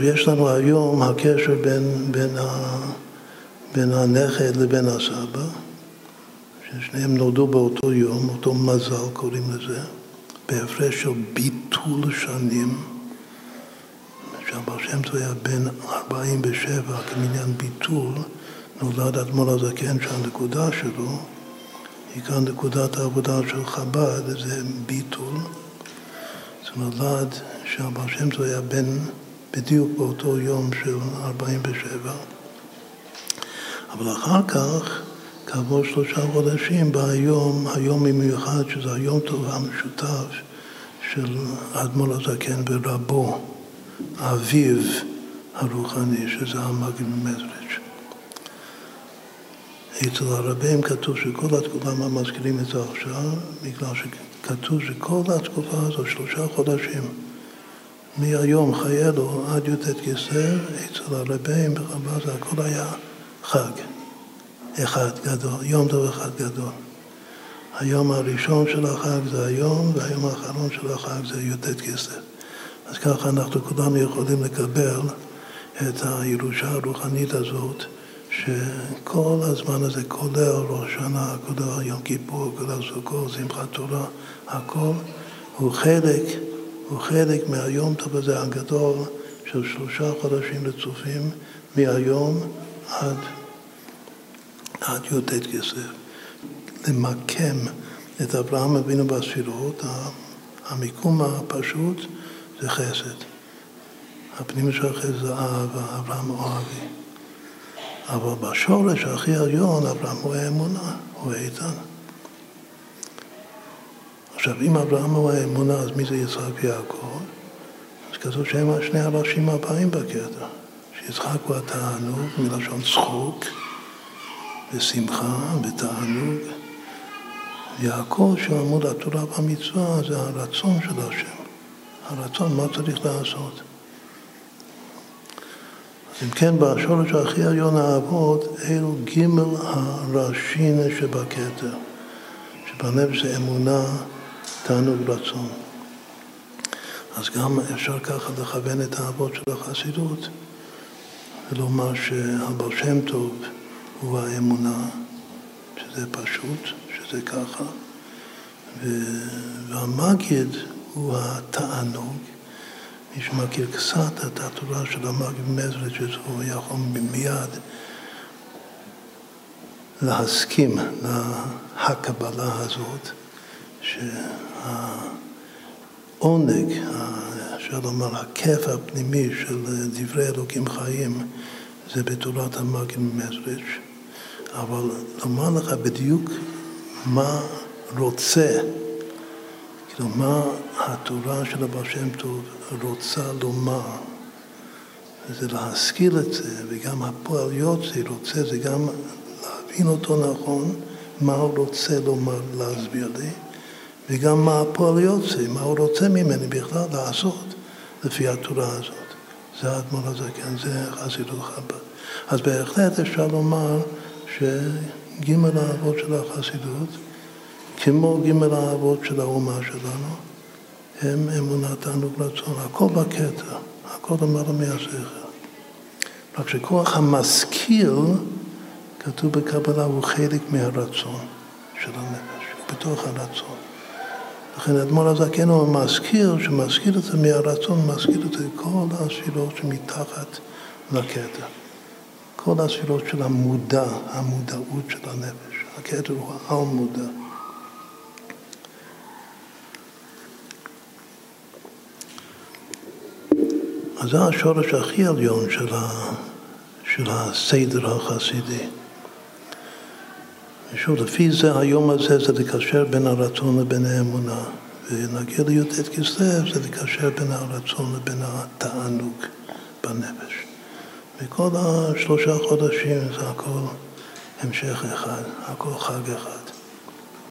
יש לנו היום הקשר בין, בין, ה, בין הנכד לבין הסבא, ששניהם נולדו באותו יום, אותו מזל קוראים לזה, בהפרש של ביטול שנים, שהבר שם טוב היה בן 47 כמניין ביטול, נולד אדמו"ר הזקן שהנקודה שלו היא כאן נקודת העבודה של חב"ד, זה ביטול. זה נולד שהבר שם טוב היה בן בדיוק באותו יום של 47. אבל אחר כך, כעבור שלושה חודשים, בא היום, היום במיוחד, שזה היום טוב המשותף של האדמו"ר הזקן ורבו, אביו הרוחני, שזה המגיד מזריץ'. אצל הרבים כתוב שכל התקופה, מה מזכירים את זה עכשיו? בגלל שכתוב שכל התקופה הזו, שלושה חודשים, מהיום חיילו עד י"ט כסלו, אצל הרבים בחב"ד זה הכל היה חג אחד גדול, יום טוב אחד גדול. היום הראשון של החג זה היום, והיום האחרון של החג זה י"ט כסלו. אז ככה אנחנו כולנו יכולים לקבל את הירושה הרוחנית הזאת, שכל הזמן הזה, כולל ראש שנה, כולל יום כיפור, כולל סוכות, שמחת תורה, הכל הוא חלק הוא חלק מהיום טוב הזה הגדול של שלושה חודשים רצופים מהיום עד, עד י"ט כסף. למקם את אברהם אבינו בספירות, המיקום הפשוט זה חסד. הפנים של החסד זה אהבה, אברהם אוהבי. אבל בשורש הכי עליון אברהם הוא האמונה, הוא איתן. עכשיו, אם אברהם הוא האמונה, אז מי זה יצחק ויעקב? אז כתוב שהם שני הראשים הבאים בקטע. שיצחק הוא התענוג, מלשון צחוק, ושמחה, ותענוג. יעקב, שהוא עמוד התורה והמצווה, זה הרצון של השם. הרצון, מה צריך לעשות. אז אם כן, בשורש הכי עליון האבות, אלו ג' הראשין שבכתר. שבנפש זה אמונה, תענוג רצון. אז גם אפשר ככה לכוון את האבות של החסידות ולומר שהבר שם טוב הוא האמונה, שזה פשוט, שזה ככה, והמגיד הוא התענוג. מי שמכיר קצת את התורה של המגיד מזרץ', הוא יכול מיד להסכים להקבלה הזאת. שהעונג, אפשר לומר, הכיף הפנימי של דברי אלוקים חיים זה בתורת המגיד ממזריץ', אבל לומר לך בדיוק מה רוצה, כאילו מה התורה של הבא שם טוב רוצה לומר, וזה להשכיל את זה, וגם הפועל יוצא רוצה, זה גם להבין אותו נכון, מה הוא רוצה לומר, להסביר לי. וגם מה הפועל יוצא, מה הוא רוצה ממני בכלל לעשות לפי התורה הזאת. זה האדמו"ר הזקן, זה חסידות חב"ד. אז בהחלט אפשר לומר שג' האבות של החסידות, כמו ג' האבות של האומה שלנו, הם אמונת תענוג רצון, הכל בקטע, הכל למעלה מהשכל. רק שכוח המשכיל, כתוב בקבלה, הוא חלק מהרצון של הנפש, בתוך הרצון. לכן אדמו"ר הזקן הוא מזכיר, שמזכיר את זה מהרצון, מזכיר את זה כל הספירות שמתחת לכתר. כל הספירות של המודע, המודעות של הנפש. הכתר הוא על מודע. אז זה השורש הכי עליון של, ה, של הסדר החסידי. ושוב, לפי זה היום הזה זה לקשר בין הרצון לבין האמונה. ונגיע לי"ט כסלו זה לקשר בין הרצון לבין התענוג בנפש. וכל השלושה חודשים זה הכל המשך אחד, הכל חג אחד.